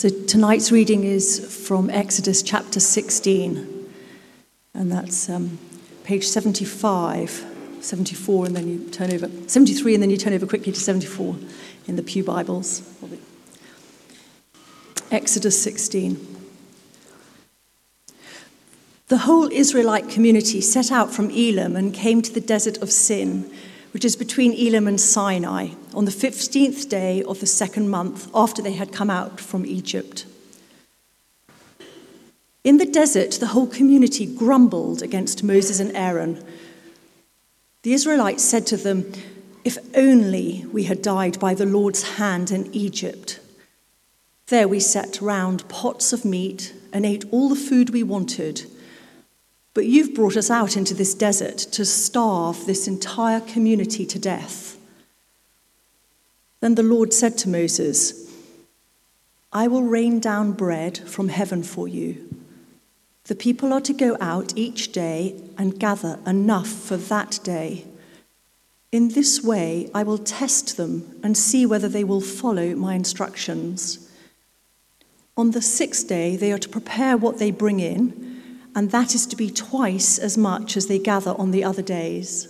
So tonight's reading is from Exodus chapter 16, and that's um, page 75, 74, and then you turn over, 73, and then you turn over quickly to 74 in the Pew Bibles. Exodus 16. The whole Israelite community set out from Elim and came to the desert of Sin which is between Elim and Sinai, on the 15th day of the second month after they had come out from Egypt. In the desert, the whole community grumbled against Moses and Aaron. The Israelites said to them, If only we had died by the Lord's hand in Egypt. There we sat round pots of meat and ate all the food we wanted but you've brought us out into this desert to starve this entire community to death. Then the Lord said to Moses, I will rain down bread from heaven for you. The people are to go out each day and gather enough for that day. In this way, I will test them and see whether they will follow my instructions. On the sixth day, they are to prepare what they bring in and that is to be twice as much as they gather on the other days.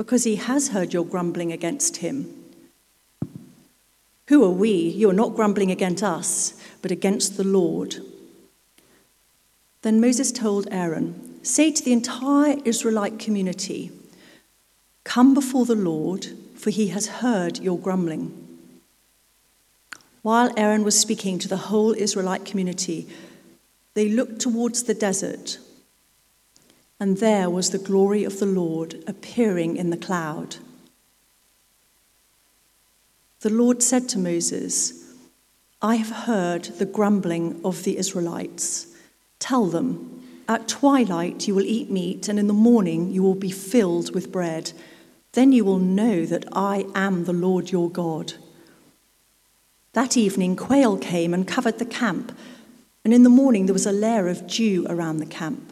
because he has heard your grumbling against him. Who are we? You are not grumbling against us, but against the Lord. Then Moses told Aaron, Say to the entire Israelite community, Come before the Lord, for he has heard your grumbling. While Aaron was speaking to the whole Israelite community, they looked towards the desert, and there was the glory of the Lord appearing in the cloud. The Lord said to Moses, I have heard the grumbling of the Israelites. Tell them, at twilight you will eat meat, and in the morning you will be filled with bread. Then you will know that I am the Lord your God. That evening, quail came and covered the camp, and in the morning there was a layer of dew around the camp.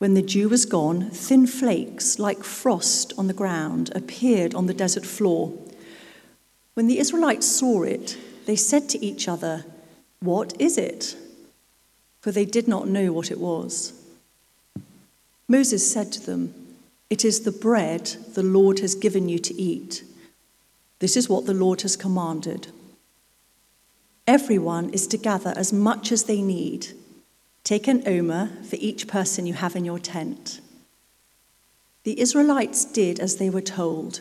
When the dew was gone, thin flakes like frost on the ground appeared on the desert floor. When the Israelites saw it, they said to each other, What is it? For they did not know what it was. Moses said to them, It is the bread the Lord has given you to eat. This is what the Lord has commanded. Everyone is to gather as much as they need. Take an omer for each person you have in your tent. The Israelites did as they were told.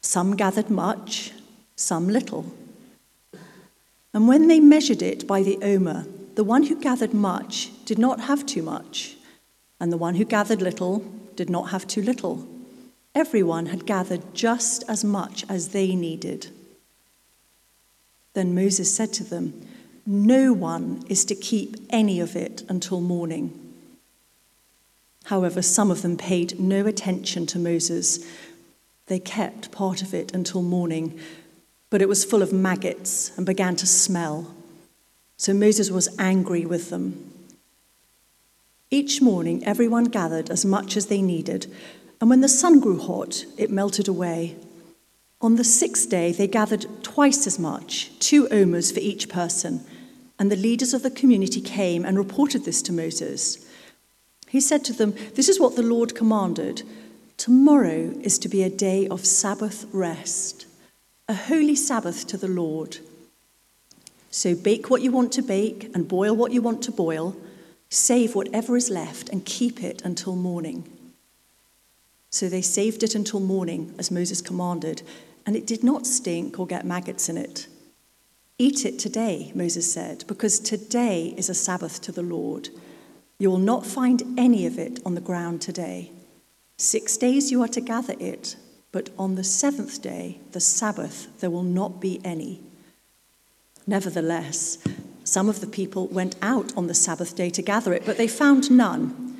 Some gathered much, some little. And when they measured it by the omer, the one who gathered much did not have too much, and the one who gathered little did not have too little. Everyone had gathered just as much as they needed. Then Moses said to them, No one is to keep any of it until morning. However, some of them paid no attention to Moses. They kept part of it until morning, but it was full of maggots and began to smell. So Moses was angry with them. Each morning, everyone gathered as much as they needed, and when the sun grew hot, it melted away. On the sixth day, they gathered twice as much, two omers for each person, and the leaders of the community came and reported this to Moses. He said to them, This is what the Lord commanded. Tomorrow is to be a day of Sabbath rest, a holy Sabbath to the Lord. So bake what you want to bake and boil what you want to boil, save whatever is left and keep it until morning. So they saved it until morning, as Moses commanded, and it did not stink or get maggots in it. Eat it today, Moses said, because today is a Sabbath to the Lord. You will not find any of it on the ground today. Six days you are to gather it, but on the seventh day, the Sabbath, there will not be any. Nevertheless, Some of the people went out on the Sabbath day to gather it, but they found none.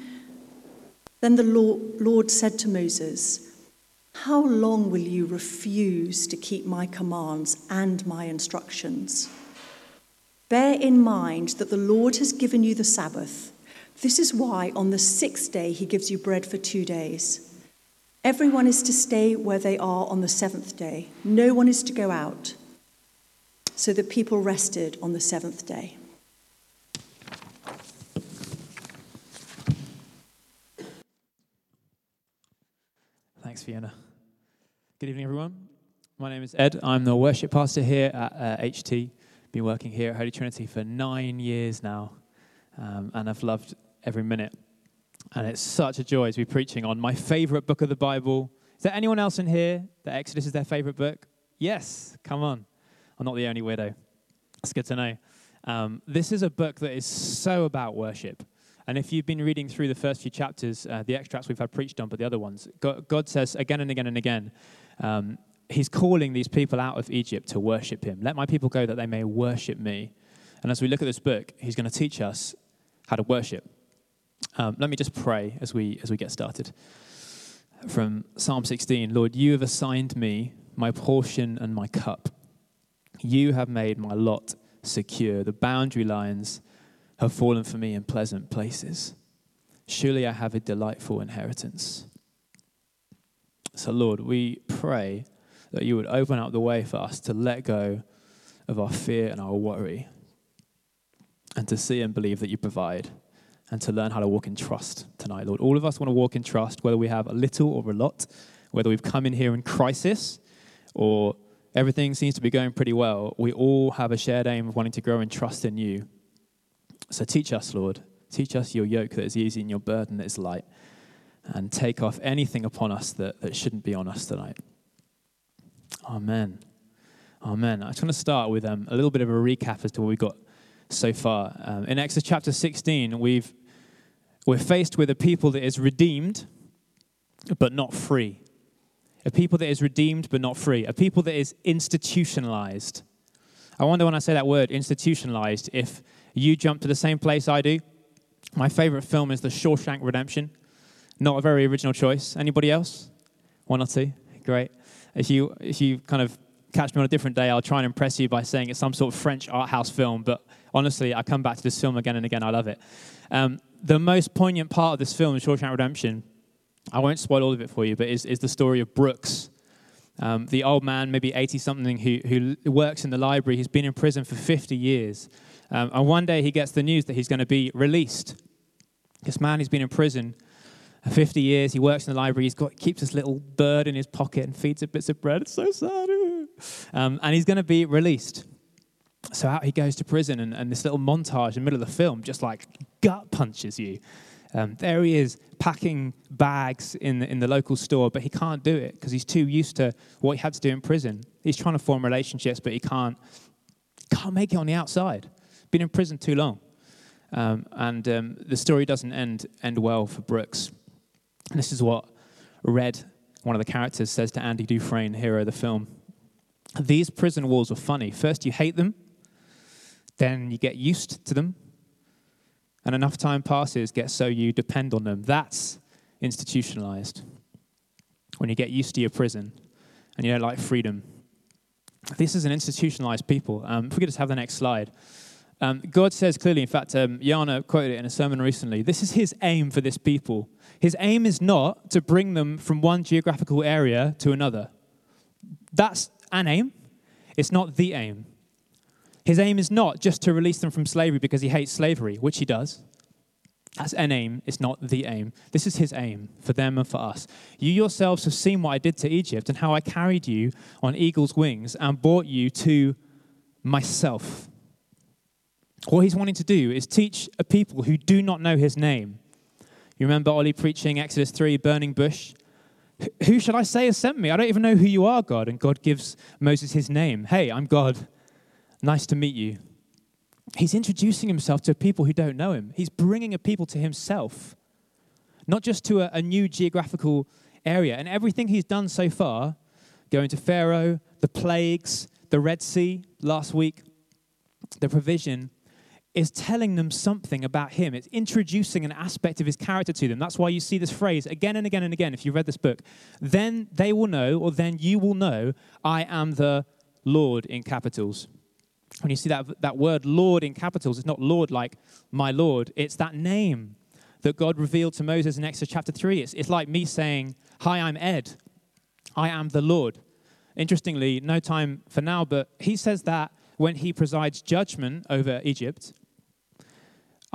Then the Lord said to Moses, How long will you refuse to keep my commands and my instructions? Bear in mind that the Lord has given you the Sabbath. This is why on the sixth day he gives you bread for two days. Everyone is to stay where they are on the seventh day, no one is to go out. So the people rested on the seventh day. Thanks, Fiona. Good evening, everyone. My name is Ed. I'm the worship pastor here at uh, HT. Been working here at Holy Trinity for nine years now, um, and I've loved every minute. And it's such a joy to be preaching on my favorite book of the Bible. Is there anyone else in here that Exodus is their favorite book? Yes, come on. I'm not the only widow. That's good to know. Um, this is a book that is so about worship. And if you've been reading through the first few chapters, uh, the extracts we've had preached on, but the other ones, God, God says again and again and again, um, He's calling these people out of Egypt to worship Him. Let my people go that they may worship me. And as we look at this book, He's going to teach us how to worship. Um, let me just pray as we, as we get started. From Psalm 16 Lord, you have assigned me my portion and my cup. You have made my lot secure. The boundary lines have fallen for me in pleasant places. Surely I have a delightful inheritance. So, Lord, we pray that you would open up the way for us to let go of our fear and our worry and to see and believe that you provide and to learn how to walk in trust tonight, Lord. All of us want to walk in trust, whether we have a little or a lot, whether we've come in here in crisis or everything seems to be going pretty well, we all have a shared aim of wanting to grow in trust in you. So teach us, Lord. Teach us your yoke that is easy and your burden that is light. And take off anything upon us that, that shouldn't be on us tonight. Amen. Amen. I just want to start with um, a little bit of a recap as to what we've got so far. Um, in Exodus chapter 16, we've, we're faced with a people that is redeemed but not free a people that is redeemed but not free, a people that is institutionalized. I wonder when I say that word, institutionalized, if you jump to the same place I do. My favorite film is The Shawshank Redemption. Not a very original choice. Anybody else? One or two? Great. If you, if you kind of catch me on a different day, I'll try and impress you by saying it's some sort of French art house film, but honestly, I come back to this film again and again. I love it. Um, the most poignant part of this film, Shawshank Redemption, I won't spoil all of it for you, but is, is the story of Brooks, um, the old man, maybe 80 something, who, who works in the library. He's been in prison for 50 years. Um, and one day he gets the news that he's going to be released. This man, he's been in prison 50 years. He works in the library. He's got, keeps this little bird in his pocket and feeds it bits of bread. It's so sad. Um, and he's going to be released. So out he goes to prison, and, and this little montage in the middle of the film just like gut punches you. Um, there he is packing bags in the, in the local store, but he can't do it because he's too used to what he had to do in prison. He's trying to form relationships, but he can't, can't make it on the outside. Been in prison too long. Um, and um, the story doesn't end, end well for Brooks. This is what Red, one of the characters, says to Andy Dufresne, hero of the film. These prison walls are funny. First, you hate them, then you get used to them, and enough time passes, get so you depend on them. That's institutionalized. When you get used to your prison and you don't like freedom. This is an institutionalized people. Um, if we could just have the next slide. Um, God says clearly, in fact, um, Yana quoted it in a sermon recently this is his aim for this people. His aim is not to bring them from one geographical area to another. That's an aim, it's not the aim. His aim is not just to release them from slavery because he hates slavery, which he does. That's an aim, it's not the aim. This is his aim for them and for us. You yourselves have seen what I did to Egypt and how I carried you on eagle's wings and brought you to myself. What he's wanting to do is teach a people who do not know his name. You remember Ollie preaching Exodus 3, burning bush? Who should I say has sent me? I don't even know who you are, God. And God gives Moses his name. Hey, I'm God. Nice to meet you. He's introducing himself to people who don't know him. He's bringing a people to himself, not just to a, a new geographical area. And everything he's done so far, going to Pharaoh, the plagues, the Red Sea last week, the provision, is telling them something about him. It's introducing an aspect of his character to them. That's why you see this phrase again and again and again if you read this book. Then they will know, or then you will know, I am the Lord in capitals. When you see that, that word Lord in capitals, it's not Lord like my Lord, it's that name that God revealed to Moses in Exodus chapter 3. It's, it's like me saying, Hi, I'm Ed. I am the Lord. Interestingly, no time for now, but he says that when he presides judgment over Egypt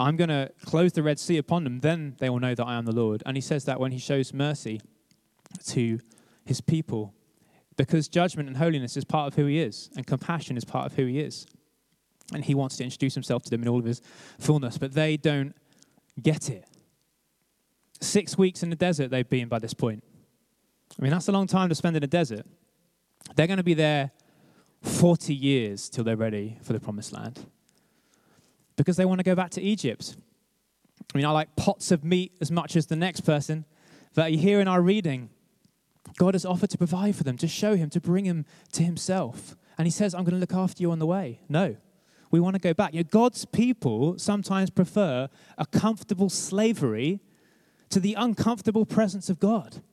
I'm going to close the Red Sea upon them, then they will know that I am the Lord. And he says that when he shows mercy to his people, because judgment and holiness is part of who he is, and compassion is part of who he is. And he wants to introduce himself to them in all of his fullness, but they don't get it. Six weeks in the desert they've been by this point. I mean, that's a long time to spend in a desert. They're going to be there 40 years till they're ready for the promised land because they want to go back to Egypt. I mean, I like pots of meat as much as the next person, but here in our reading, God has offered to provide for them, to show him, to bring him to himself. And he says, I'm going to look after you on the way. No, we want to go back. You know, God's people sometimes prefer a comfortable slavery to the uncomfortable presence of God.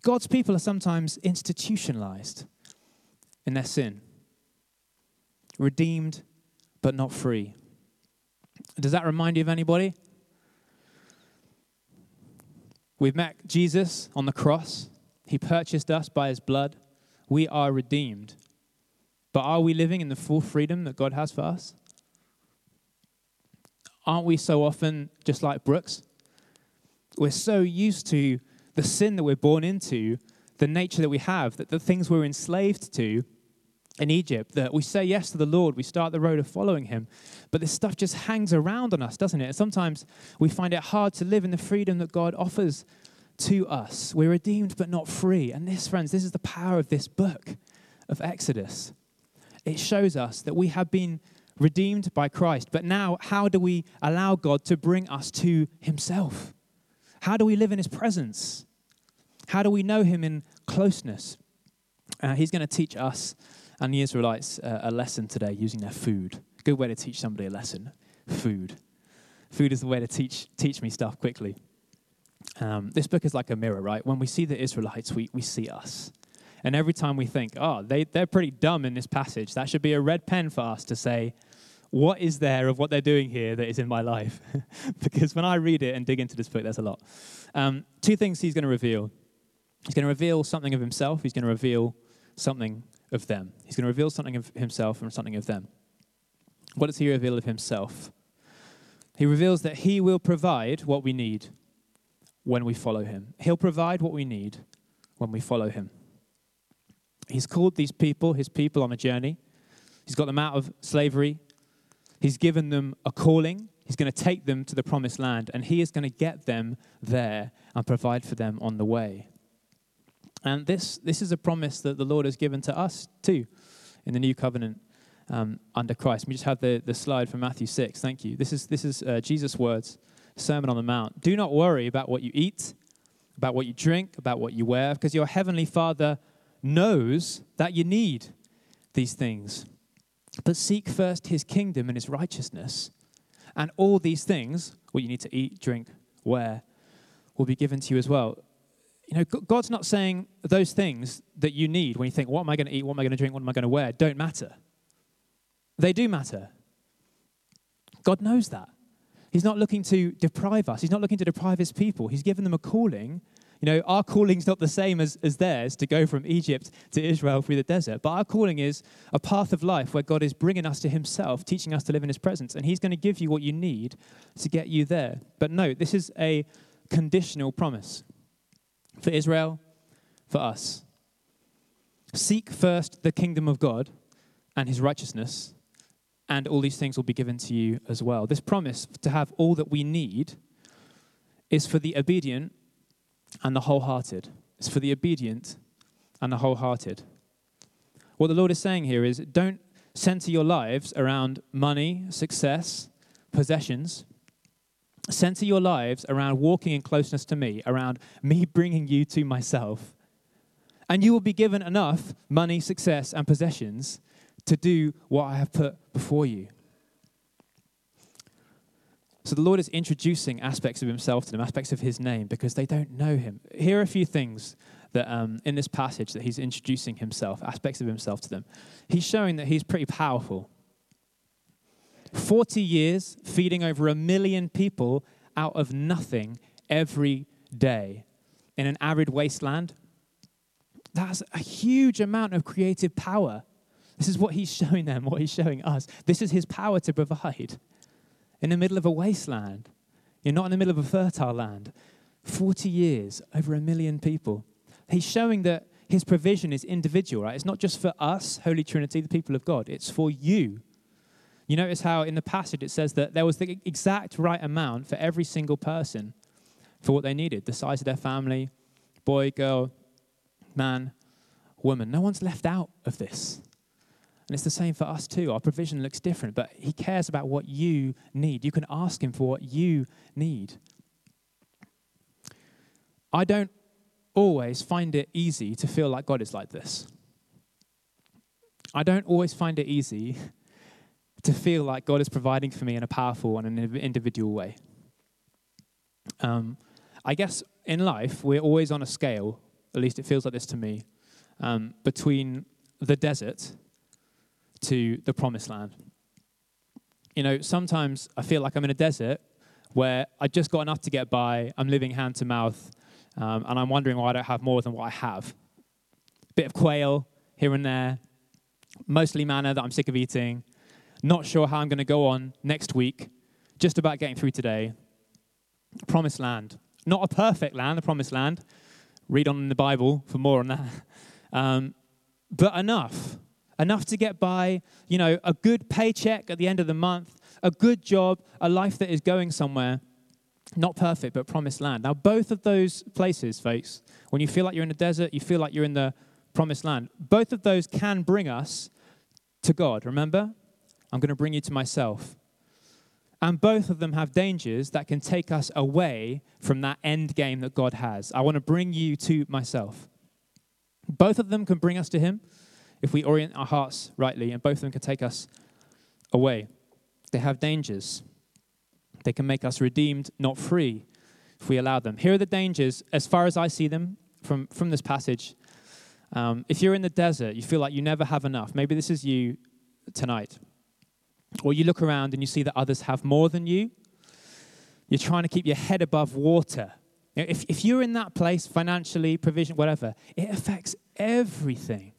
God's people are sometimes institutionalized in their sin, redeemed but not free. Does that remind you of anybody? We've met Jesus on the cross. He purchased us by his blood. We are redeemed. But are we living in the full freedom that God has for us? Aren't we so often just like Brooks? We're so used to the sin that we're born into, the nature that we have, that the things we're enslaved to, in Egypt that we say yes to the Lord, we start the road of following Him, but this stuff just hangs around on us, doesn't it? And sometimes we find it hard to live in the freedom that God offers to us. We're redeemed but not free. And this, friends, this is the power of this book of Exodus. It shows us that we have been redeemed by Christ, but now how do we allow God to bring us to Himself? How do we live in His presence? How do we know Him in closeness? Uh, he's going to teach us and the Israelites uh, a lesson today using their food. Good way to teach somebody a lesson food. Food is the way to teach, teach me stuff quickly. Um, this book is like a mirror, right? When we see the Israelites, we, we see us. And every time we think, oh, they, they're pretty dumb in this passage, that should be a red pen for us to say, what is there of what they're doing here that is in my life? because when I read it and dig into this book, there's a lot. Um, two things he's going to reveal. He's going to reveal something of himself, he's going to reveal something of them. He's going to reveal something of himself and something of them. What does he reveal of himself? He reveals that he will provide what we need when we follow him. He'll provide what we need when we follow him. He's called these people, his people, on a journey. He's got them out of slavery. He's given them a calling. He's going to take them to the promised land, and he is going to get them there and provide for them on the way. And this, this is a promise that the Lord has given to us too in the new covenant um, under Christ. We just have the, the slide from Matthew 6. Thank you. This is, this is uh, Jesus' words, Sermon on the Mount. Do not worry about what you eat, about what you drink, about what you wear, because your heavenly Father knows that you need these things. But seek first his kingdom and his righteousness, and all these things, what you need to eat, drink, wear, will be given to you as well you know, God's not saying those things that you need when you think, what am I going to eat? What am I going to drink? What am I going to wear? Don't matter. They do matter. God knows that. He's not looking to deprive us. He's not looking to deprive his people. He's given them a calling. You know, our calling's not the same as, as theirs to go from Egypt to Israel through the desert. But our calling is a path of life where God is bringing us to himself, teaching us to live in his presence. And he's going to give you what you need to get you there. But no, this is a conditional promise for Israel, for us. Seek first the kingdom of God and his righteousness, and all these things will be given to you as well. This promise to have all that we need is for the obedient and the wholehearted. It's for the obedient and the wholehearted. What the Lord is saying here is don't center your lives around money, success, possessions. Center your lives around walking in closeness to me, around me bringing you to myself. And you will be given enough money, success, and possessions to do what I have put before you. So the Lord is introducing aspects of himself to them, aspects of his name, because they don't know him. Here are a few things that um, in this passage that he's introducing himself, aspects of himself to them. He's showing that he's pretty powerful. 40 years feeding over a million people out of nothing every day in an arid wasteland. That's a huge amount of creative power. This is what he's showing them, what he's showing us. This is his power to provide. In the middle of a wasteland, you're not in the middle of a fertile land. 40 years, over a million people. He's showing that his provision is individual, right? It's not just for us, Holy Trinity, the people of God, it's for you. You notice how in the passage it says that there was the exact right amount for every single person for what they needed the size of their family, boy, girl, man, woman. No one's left out of this. And it's the same for us too. Our provision looks different, but He cares about what you need. You can ask Him for what you need. I don't always find it easy to feel like God is like this. I don't always find it easy to feel like God is providing for me in a powerful and an individual way. Um, I guess in life, we're always on a scale, at least it feels like this to me, um, between the desert to the promised land. You know, sometimes I feel like I'm in a desert where I just got enough to get by, I'm living hand to mouth, um, and I'm wondering why I don't have more than what I have. Bit of quail here and there, mostly manna that I'm sick of eating, not sure how I'm going to go on next week, just about getting through today. Promised land. Not a perfect land, the promised land. Read on in the Bible for more on that. Um, but enough. Enough to get by, you know, a good paycheck at the end of the month, a good job, a life that is going somewhere. Not perfect, but promised land. Now, both of those places, folks, when you feel like you're in the desert, you feel like you're in the promised land, both of those can bring us to God, remember? I'm going to bring you to myself. And both of them have dangers that can take us away from that end game that God has. I want to bring you to myself. Both of them can bring us to Him if we orient our hearts rightly, and both of them can take us away. They have dangers. They can make us redeemed, not free, if we allow them. Here are the dangers, as far as I see them from, from this passage. Um, if you're in the desert, you feel like you never have enough. Maybe this is you tonight. Or you look around and you see that others have more than you. You're trying to keep your head above water. If, if you're in that place, financially, provision, whatever, it affects everything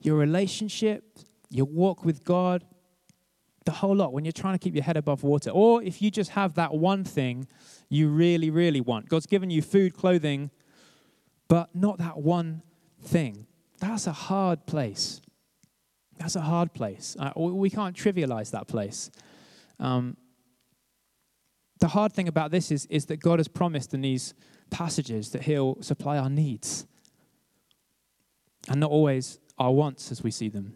your relationship, your walk with God, the whole lot when you're trying to keep your head above water. Or if you just have that one thing you really, really want. God's given you food, clothing, but not that one thing. That's a hard place. That's a hard place. We can't trivialize that place. Um, the hard thing about this is, is that God has promised in these passages that He'll supply our needs and not always our wants as we see them.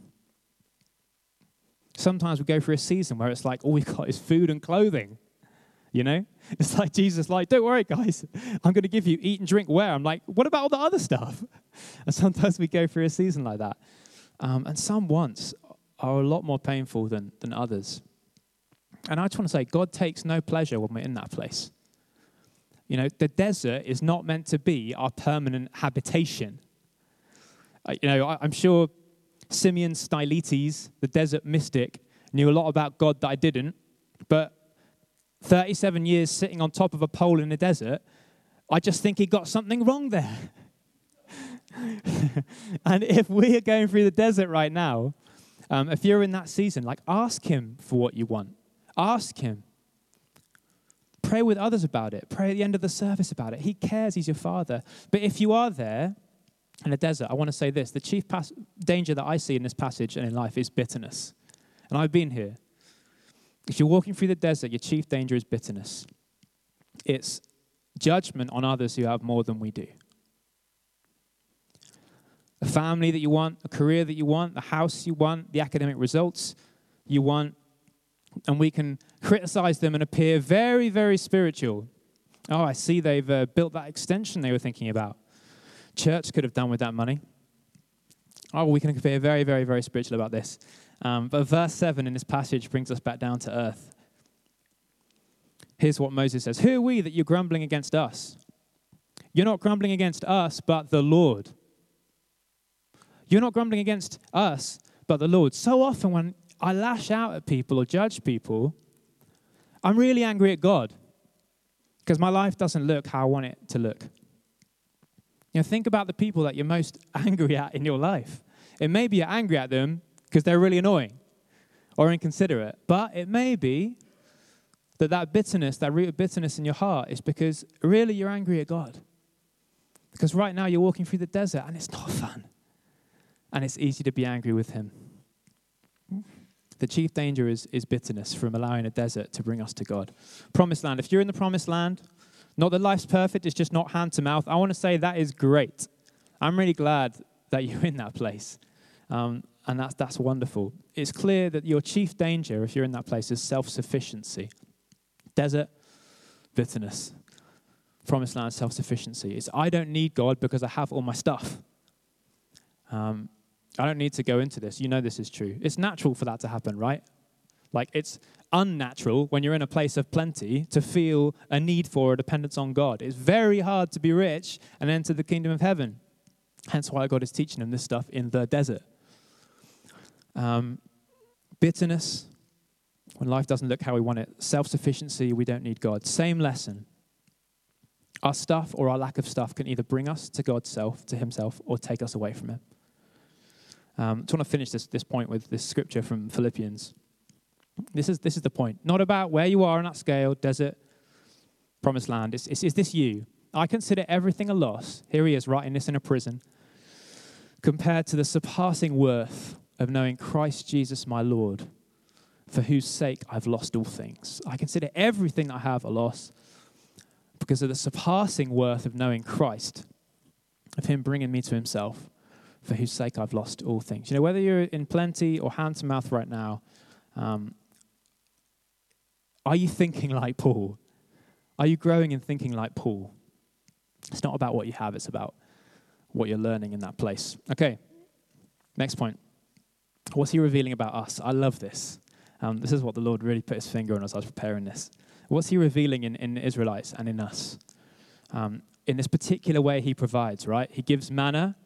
Sometimes we go through a season where it's like all we've got is food and clothing. You know? It's like Jesus, like, don't worry, guys. I'm going to give you eat and drink where? I'm like, what about all the other stuff? And sometimes we go through a season like that. Um, and some wants are a lot more painful than, than others. And I just want to say, God takes no pleasure when we're in that place. You know, the desert is not meant to be our permanent habitation. Uh, you know, I, I'm sure Simeon Stylites, the desert mystic, knew a lot about God that I didn't, but 37 years sitting on top of a pole in the desert, I just think he got something wrong there. and if we are going through the desert right now, um, if you're in that season, like ask Him for what you want. Ask Him. Pray with others about it. Pray at the end of the service about it. He cares. He's your Father. But if you are there in the desert, I want to say this the chief pas- danger that I see in this passage and in life is bitterness. And I've been here. If you're walking through the desert, your chief danger is bitterness. It's judgment on others who have more than we do a family that you want, a career that you want, the house you want, the academic results you want, and we can criticize them and appear very, very spiritual. Oh, I see they've uh, built that extension they were thinking about. Church could have done with that money. Oh, we can appear very, very, very spiritual about this. Um, but verse 7 in this passage brings us back down to earth. Here's what Moses says Who are we that you're grumbling against us? You're not grumbling against us, but the Lord. You're not grumbling against us, but the Lord. So often when I lash out at people or judge people, I'm really angry at God because my life doesn't look how I want it to look. You know, think about the people that you're most angry at in your life. It may be you're angry at them because they're really annoying or inconsiderate, but it may be that that bitterness, that root of bitterness in your heart is because really you're angry at God. Because right now you're walking through the desert and it's not fun. And it's easy to be angry with Him. The chief danger is, is bitterness from allowing a desert to bring us to God. Promised land. If you're in the promised land, not that life's perfect, it's just not hand to mouth. I want to say that is great. I'm really glad that you're in that place. Um, and that's, that's wonderful. It's clear that your chief danger, if you're in that place, is self sufficiency. Desert, bitterness. Promised land, self sufficiency. It's I don't need God because I have all my stuff. Um, I don't need to go into this. You know this is true. It's natural for that to happen, right? Like it's unnatural when you're in a place of plenty to feel a need for a dependence on God. It's very hard to be rich and enter the kingdom of heaven. Hence why God is teaching them this stuff in the desert. Um, bitterness, when life doesn't look how we want it. Self sufficiency, we don't need God. Same lesson. Our stuff or our lack of stuff can either bring us to God's self, to Himself, or take us away from Him. Um, I just want to finish this, this point with this scripture from Philippians. This is, this is the point. Not about where you are on that scale, desert, promised land. It's, it's, is this you? I consider everything a loss. Here he is writing this in a prison. Compared to the surpassing worth of knowing Christ Jesus my Lord, for whose sake I've lost all things. I consider everything I have a loss because of the surpassing worth of knowing Christ, of Him bringing me to Himself, for whose sake I've lost all things. You know, whether you're in plenty or hand to mouth right now, um, are you thinking like Paul? Are you growing and thinking like Paul? It's not about what you have, it's about what you're learning in that place. Okay, next point. What's he revealing about us? I love this. Um, this is what the Lord really put his finger on as I was preparing this. What's he revealing in, in Israelites and in us? Um, in this particular way, he provides, right? He gives manna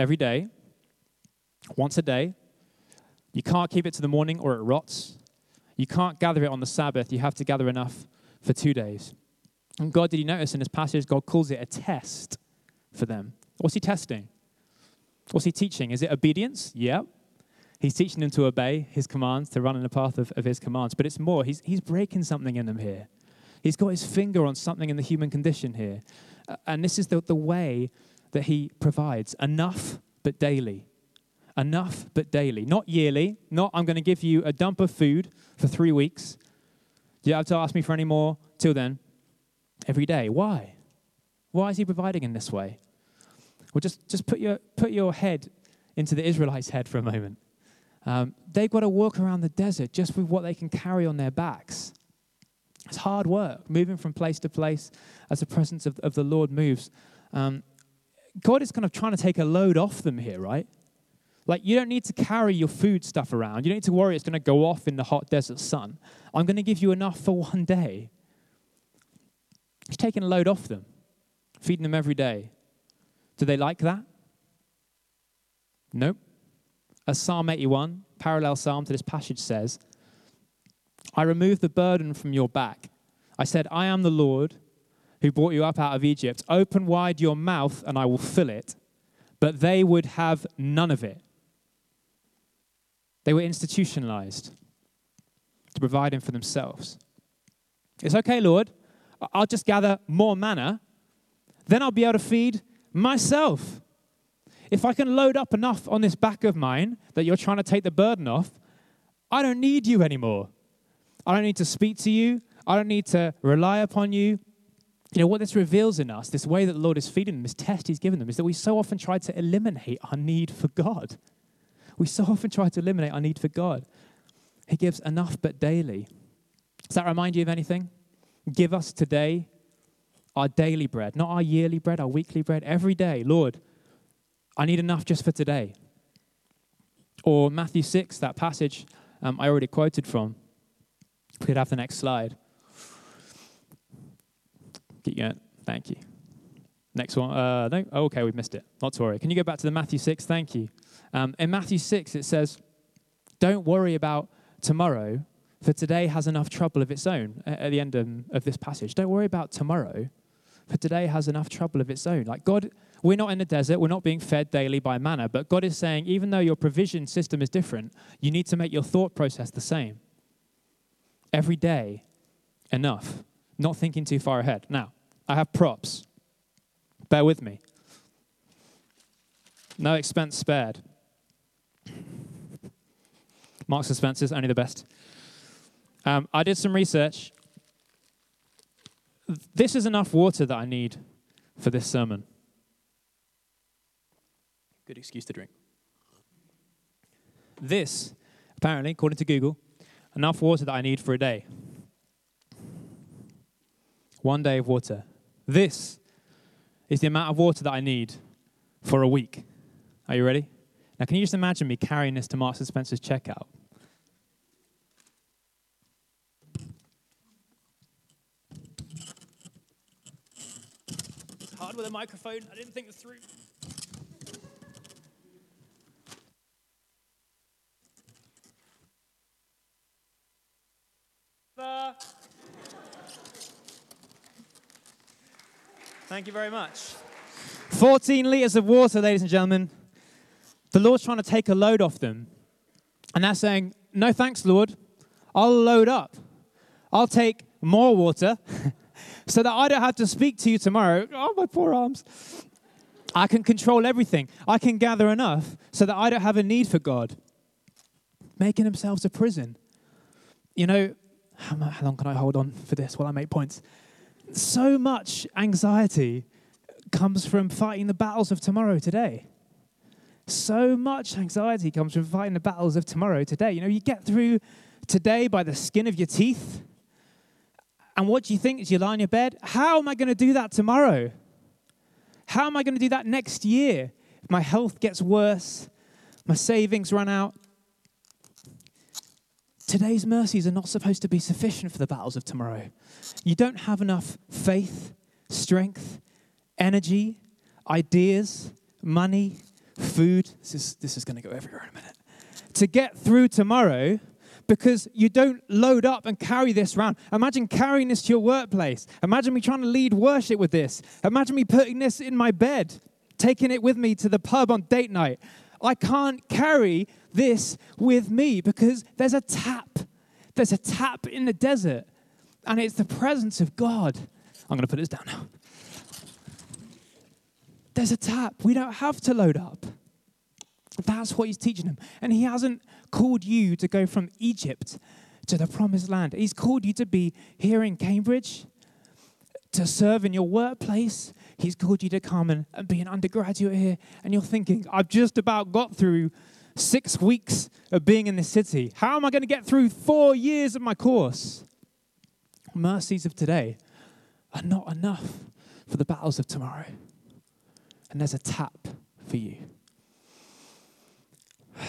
every day, once a day. You can't keep it to the morning or it rots. You can't gather it on the Sabbath. You have to gather enough for two days. And God, did you notice in this passage, God calls it a test for them? What's he testing? What's he teaching? Is it obedience? Yep. He's teaching them to obey his commands, to run in the path of, of his commands. But it's more, he's, he's breaking something in them here. He's got his finger on something in the human condition here. Uh, and this is the, the way that he provides enough, but daily. Enough, but daily. Not yearly. Not, I'm going to give you a dump of food for three weeks. You have to ask me for any more till then. Every day. Why? Why is he providing in this way? Well, just, just put, your, put your head into the Israelites' head for a moment. Um, they've got to walk around the desert just with what they can carry on their backs. It's hard work, moving from place to place as the presence of, of the Lord moves. Um, God is kind of trying to take a load off them here, right? Like, you don't need to carry your food stuff around. You don't need to worry it's going to go off in the hot desert sun. I'm going to give you enough for one day. He's taking a load off them, feeding them every day. Do they like that? Nope. As Psalm 81, parallel psalm to this passage says, I removed the burden from your back. I said, I am the Lord who brought you up out of Egypt. Open wide your mouth and I will fill it. But they would have none of it. They were institutionalized to provide providing for themselves. It's okay, Lord. I'll just gather more manna. Then I'll be able to feed myself. If I can load up enough on this back of mine that you're trying to take the burden off, I don't need you anymore. I don't need to speak to you. I don't need to rely upon you. You know, what this reveals in us, this way that the Lord is feeding them, this test He's given them, is that we so often try to eliminate our need for God. We so often try to eliminate our need for God. He gives enough but daily. Does that remind you of anything? Give us today our daily bread, not our yearly bread, our weekly bread, every day. Lord, I need enough just for today. Or Matthew 6, that passage um, I already quoted from. We could have the next slide. Keep going. Thank you. Next one. Uh, no. Oh, okay, we've missed it. Not to worry. Can you go back to the Matthew 6? Thank you. Um, in Matthew 6, it says, Don't worry about tomorrow, for today has enough trouble of its own. At the end of, of this passage, don't worry about tomorrow, for today has enough trouble of its own. Like God, we're not in the desert, we're not being fed daily by manna, but God is saying, even though your provision system is different, you need to make your thought process the same. Every day, enough. Not thinking too far ahead. Now, I have props. Bear with me. No expense spared. Marks and Spencer's, only the best. Um, I did some research. This is enough water that I need for this sermon. Good excuse to drink. This, apparently, according to Google, enough water that I need for a day. One day of water. This is the amount of water that I need for a week. Are you ready? Now, can you just imagine me carrying this to Marks and Spencer's checkout? hard with a microphone. I didn't think this through. Thank you very much. 14 liters of water, ladies and gentlemen. The Lord's trying to take a load off them. And they're saying, No thanks, Lord. I'll load up. I'll take more water so that I don't have to speak to you tomorrow. Oh, my poor arms. I can control everything. I can gather enough so that I don't have a need for God. Making themselves a prison. You know, how long can I hold on for this while I make points? So much anxiety comes from fighting the battles of tomorrow today. So much anxiety comes from fighting the battles of tomorrow today. You know, you get through today by the skin of your teeth. And what do you think as you lie in your bed? How am I going to do that tomorrow? How am I going to do that next year? If my health gets worse, my savings run out, Today's mercies are not supposed to be sufficient for the battles of tomorrow. You don't have enough faith, strength, energy, ideas, money, food. This is, this is going to go everywhere in a minute. To get through tomorrow because you don't load up and carry this around. Imagine carrying this to your workplace. Imagine me trying to lead worship with this. Imagine me putting this in my bed, taking it with me to the pub on date night. I can't carry this with me because there's a tap. There's a tap in the desert, and it's the presence of God. I'm going to put this down now. There's a tap. We don't have to load up. That's what he's teaching them. And he hasn't called you to go from Egypt to the promised land. He's called you to be here in Cambridge, to serve in your workplace, He's called you to come and, and be an undergraduate here, and you're thinking, I've just about got through six weeks of being in this city. How am I going to get through four years of my course? Mercies of today are not enough for the battles of tomorrow. And there's a tap for you.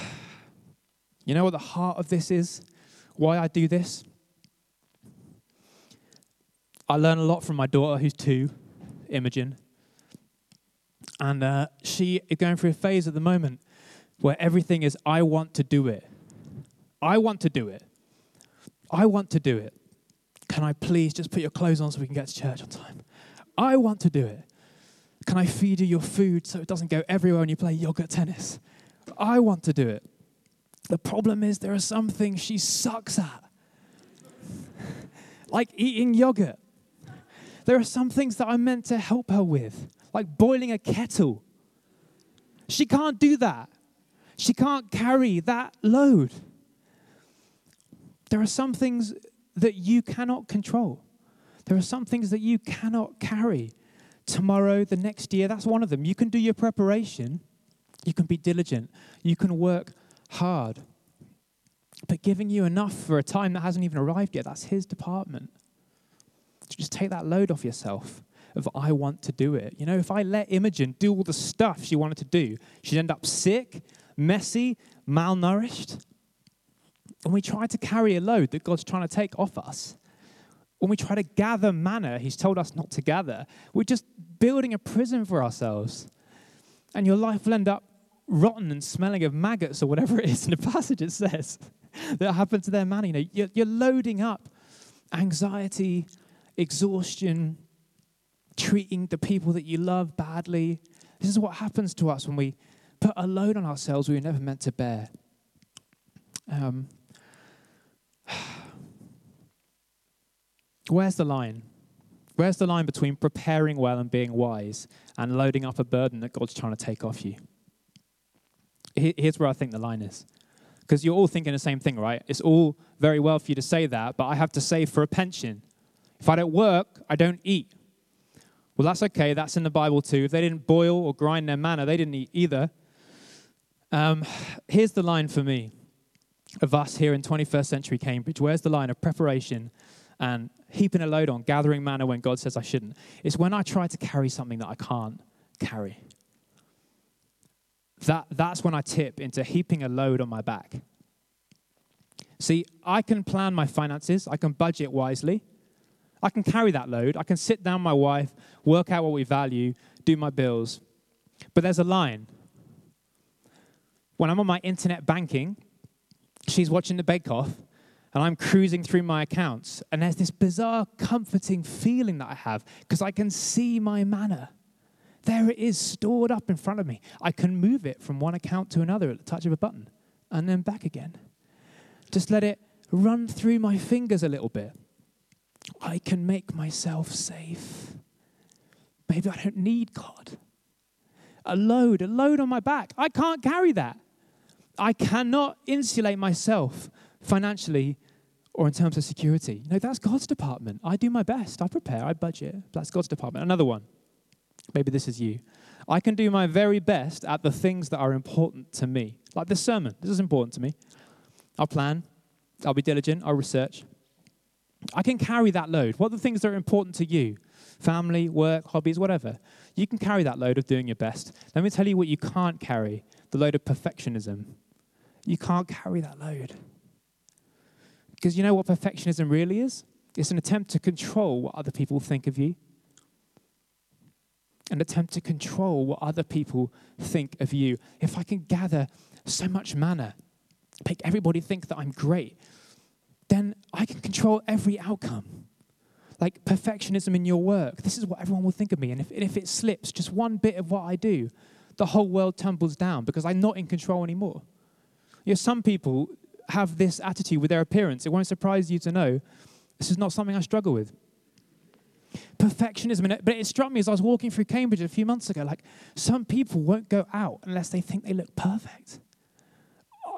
You know what the heart of this is? Why I do this? I learn a lot from my daughter, who's two, Imogen. And uh, she is going through a phase at the moment where everything is, I want to do it. I want to do it. I want to do it. Can I please just put your clothes on so we can get to church on time? I want to do it. Can I feed you your food so it doesn't go everywhere when you play yogurt tennis? I want to do it. The problem is, there are some things she sucks at, like eating yogurt. There are some things that I'm meant to help her with, like boiling a kettle. She can't do that. She can't carry that load. There are some things that you cannot control. There are some things that you cannot carry. Tomorrow, the next year, that's one of them. You can do your preparation, you can be diligent, you can work hard. But giving you enough for a time that hasn't even arrived yet, that's his department. So just take that load off yourself of I want to do it. You know, if I let Imogen do all the stuff she wanted to do, she'd end up sick, messy, malnourished. And we try to carry a load that God's trying to take off us. when we try to gather manna, he's told us not to gather. We're just building a prison for ourselves. And your life will end up rotten and smelling of maggots or whatever it is in the passage it says that happened to their manna. You know, you're, you're loading up anxiety, exhaustion, treating the people that you love badly. This is what happens to us when we put a load on ourselves we were never meant to bear. Um, where's the line? Where's the line between preparing well and being wise and loading up a burden that God's trying to take off you? Here's where I think the line is. Because you're all thinking the same thing, right? It's all very well for you to say that, but I have to save for a pension. If I don't work, I don't eat. Well, that's okay. That's in the Bible too. If they didn't boil or grind their manna, they didn't eat either. Um, here's the line for me of us here in 21st century Cambridge. Where's the line of preparation and heaping a load on, gathering manna when God says I shouldn't? It's when I try to carry something that I can't carry that, that's when I tip into heaping a load on my back. See, I can plan my finances, I can budget wisely, I can carry that load, I can sit down my wife, work out what we value, do my bills. But there's a line. When I'm on my internet banking, she's watching the Bake Off, and I'm cruising through my accounts, and there's this bizarre, comforting feeling that I have because I can see my manna. There it is, stored up in front of me. I can move it from one account to another at the touch of a button and then back again. Just let it run through my fingers a little bit. I can make myself safe. Maybe I don't need God. A load, a load on my back. I can't carry that. I cannot insulate myself financially or in terms of security. No, that's God's department. I do my best. I prepare, I budget. That's God's department. Another one. Maybe this is you. I can do my very best at the things that are important to me. Like this sermon, this is important to me. I'll plan, I'll be diligent, I'll research. I can carry that load. What are the things that are important to you? Family, work, hobbies, whatever. You can carry that load of doing your best. Let me tell you what you can't carry the load of perfectionism. You can't carry that load. Because you know what perfectionism really is? It's an attempt to control what other people think of you and attempt to control what other people think of you. If I can gather so much manna, make everybody think that I'm great, then I can control every outcome. Like perfectionism in your work, this is what everyone will think of me. And if, if it slips just one bit of what I do, the whole world tumbles down because I'm not in control anymore. You know, some people have this attitude with their appearance. It won't surprise you to know this is not something I struggle with perfectionism. But it struck me as I was walking through Cambridge a few months ago, like some people won't go out unless they think they look perfect.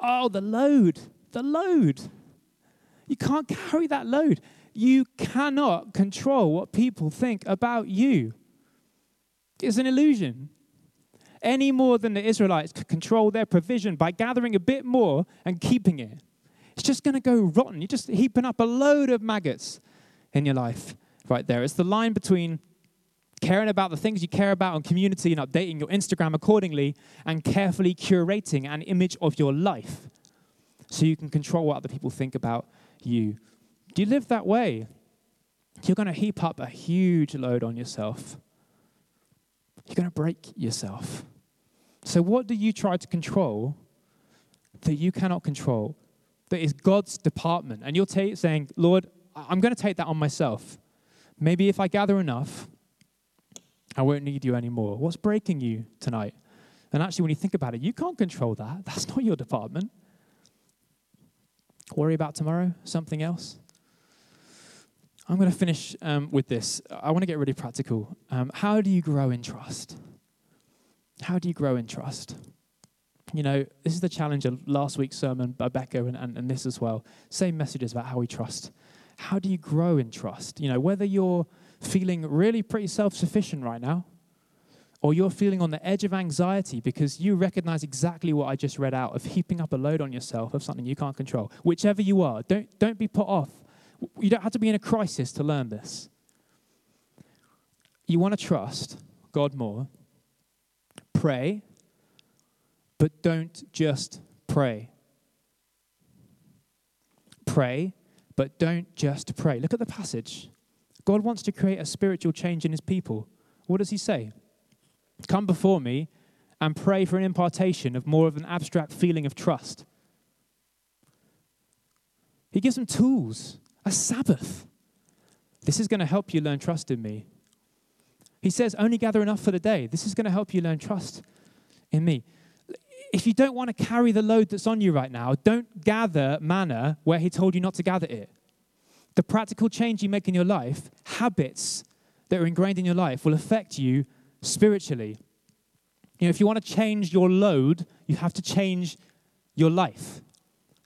Oh, the load, the load. You can't carry that load. You cannot control what people think about you. It's an illusion. Any more than the Israelites could control their provision by gathering a bit more and keeping it. It's just going to go rotten. You're just heaping up a load of maggots in your life right there. It's the line between caring about the things you care about in community and updating your Instagram accordingly and carefully curating an image of your life so you can control what other people think about you. Do you live that way? You're going to heap up a huge load on yourself. You're going to break yourself. So, what do you try to control that you cannot control? That is God's department. And you're t- saying, Lord, I'm going to take that on myself. Maybe if I gather enough, I won't need you anymore. What's breaking you tonight? And actually, when you think about it, you can't control that. That's not your department. Worry about tomorrow, something else. I'm going to finish um, with this. I want to get really practical. Um, how do you grow in trust? How do you grow in trust? You know, this is the challenge of last week's sermon by Becca and, and, and this as well. Same messages about how we trust how do you grow in trust? You know, whether you're feeling really pretty self sufficient right now, or you're feeling on the edge of anxiety because you recognize exactly what I just read out of heaping up a load on yourself of something you can't control. Whichever you are, don't, don't be put off. You don't have to be in a crisis to learn this. You want to trust God more, pray, but don't just pray. Pray but don't just pray. Look at the passage. God wants to create a spiritual change in his people. What does he say? Come before me and pray for an impartation of more of an abstract feeling of trust. He gives them tools, a Sabbath. This is going to help you learn trust in me. He says, only gather enough for the day. This is going to help you learn trust in me. If you don't want to carry the load that's on you right now, don't gather manna where he told you not to gather it. The practical change you make in your life, habits that are ingrained in your life, will affect you spiritually. You know, if you want to change your load, you have to change your life.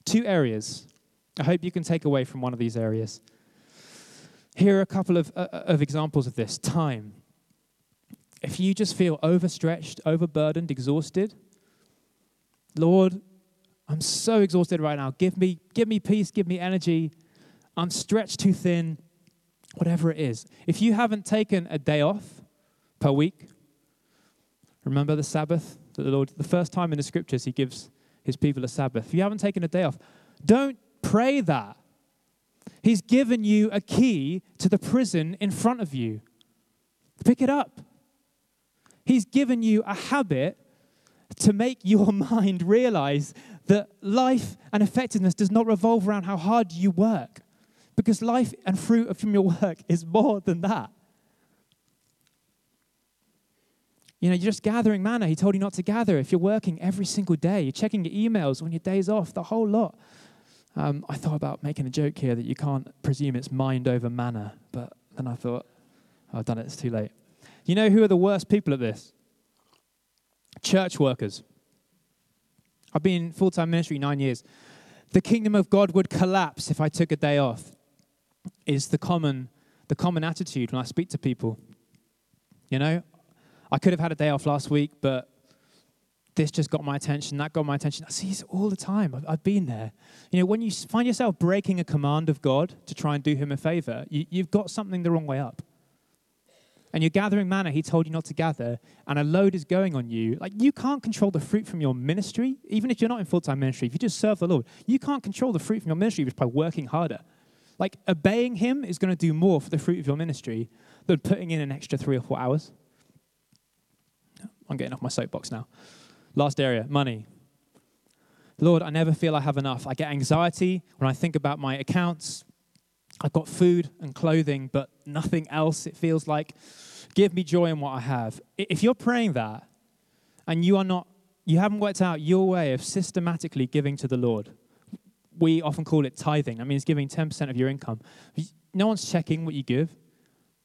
Two areas. I hope you can take away from one of these areas. Here are a couple of, uh, of examples of this time if you just feel overstretched, overburdened, exhausted, Lord, I'm so exhausted right now. Give me, give me peace, give me energy. I'm stretched too thin, whatever it is. If you haven't taken a day off per week, remember the Sabbath that the Lord, the first time in the scriptures, He gives His people a Sabbath. If you haven't taken a day off, don't pray that. He's given you a key to the prison in front of you. Pick it up. He's given you a habit to make your mind realize that life and effectiveness does not revolve around how hard you work, because life and fruit from your work is more than that. You know, you're just gathering manna. He told you not to gather. If you're working every single day, you're checking your emails when your day's off, the whole lot. Um, I thought about making a joke here that you can't presume it's mind over manna, but then I thought, oh, I've done it, it's too late. You know who are the worst people at this? Church workers. I've been in full time ministry nine years. The kingdom of God would collapse if I took a day off, is the common, the common attitude when I speak to people. You know, I could have had a day off last week, but this just got my attention, that got my attention. I see this all the time. I've, I've, been there. You know, when you find yourself breaking a command of God to try and do Him a favor, you, you've got something the wrong way up and you're gathering manna he told you not to gather, and a load is going on you, like you can't control the fruit from your ministry, even if you're not in full time ministry, if you just serve the Lord, you can't control the fruit from your ministry just by working harder. Like obeying him is going to do more for the fruit of your ministry than putting in an extra three or four hours. I'm getting off my soapbox now. Last area money. Lord, I never feel I have enough. I get anxiety when I think about my accounts, I've got food and clothing, but nothing else, it feels like. Give me joy in what I have. If you're praying that and you are not, you haven't worked out your way of systematically giving to the Lord, we often call it tithing. That means giving 10% of your income. No one's checking what you give.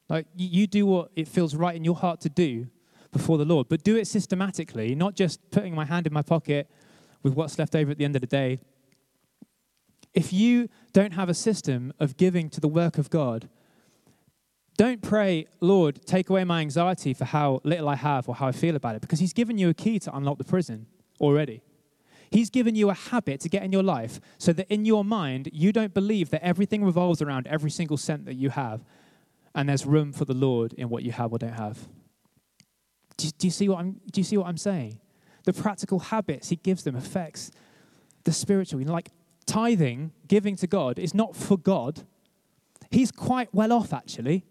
Like you do what it feels right in your heart to do before the Lord, but do it systematically, not just putting my hand in my pocket with what's left over at the end of the day if you don't have a system of giving to the work of God, don't pray, Lord, take away my anxiety for how little I have or how I feel about it, because He's given you a key to unlock the prison already. He's given you a habit to get in your life so that in your mind, you don't believe that everything revolves around every single cent that you have and there's room for the Lord in what you have or don't have. Do, do, you, see what I'm, do you see what I'm saying? The practical habits He gives them affects the spiritual. You know, like tithing, giving to God, is not for God. He's quite well off, actually.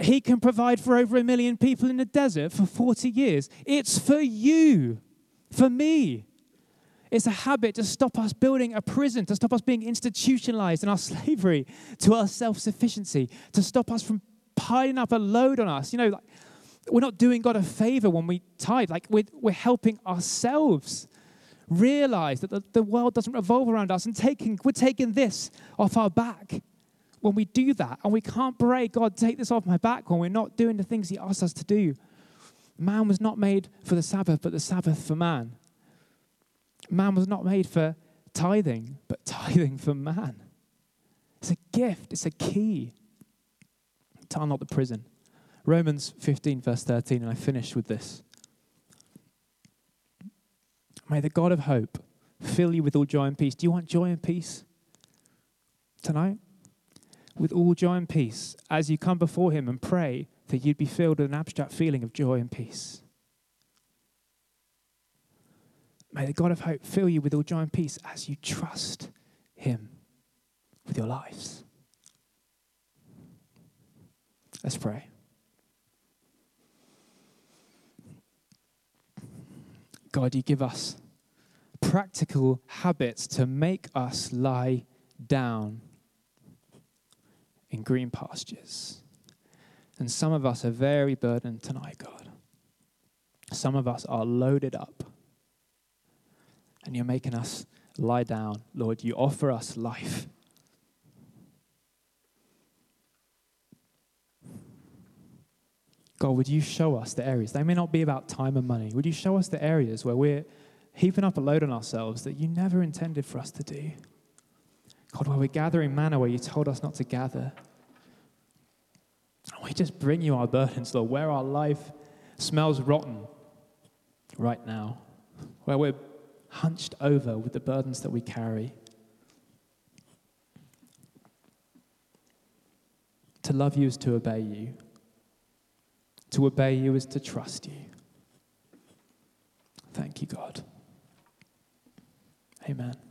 He can provide for over a million people in the desert for 40 years. It's for you, for me. It's a habit to stop us building a prison, to stop us being institutionalized in our slavery to our self sufficiency, to stop us from piling up a load on us. You know, like, we're not doing God a favor when we tithe, like, we're, we're helping ourselves realize that the, the world doesn't revolve around us and taking, we're taking this off our back when we do that. And we can't pray, God, take this off my back when we're not doing the things He asks us to do. Man was not made for the Sabbath, but the Sabbath for man. Man was not made for tithing, but tithing for man. It's a gift, it's a key to unlock the prison. Romans 15, verse 13, and I finish with this. May the God of hope fill you with all joy and peace. Do you want joy and peace tonight? With all joy and peace as you come before Him and pray that you'd be filled with an abstract feeling of joy and peace. May the God of hope fill you with all joy and peace as you trust Him with your lives. Let's pray. God, you give us practical habits to make us lie down in green pastures. And some of us are very burdened tonight, God. Some of us are loaded up. And you're making us lie down. Lord, you offer us life. God, would you show us the areas? They may not be about time and money. Would you show us the areas where we're heaping up a load on ourselves that you never intended for us to do? God, where we're gathering manna where you told us not to gather. We just bring you our burdens, Lord, where our life smells rotten right now, where we're hunched over with the burdens that we carry. To love you is to obey you. To obey you is to trust you. Thank you, God. Amen.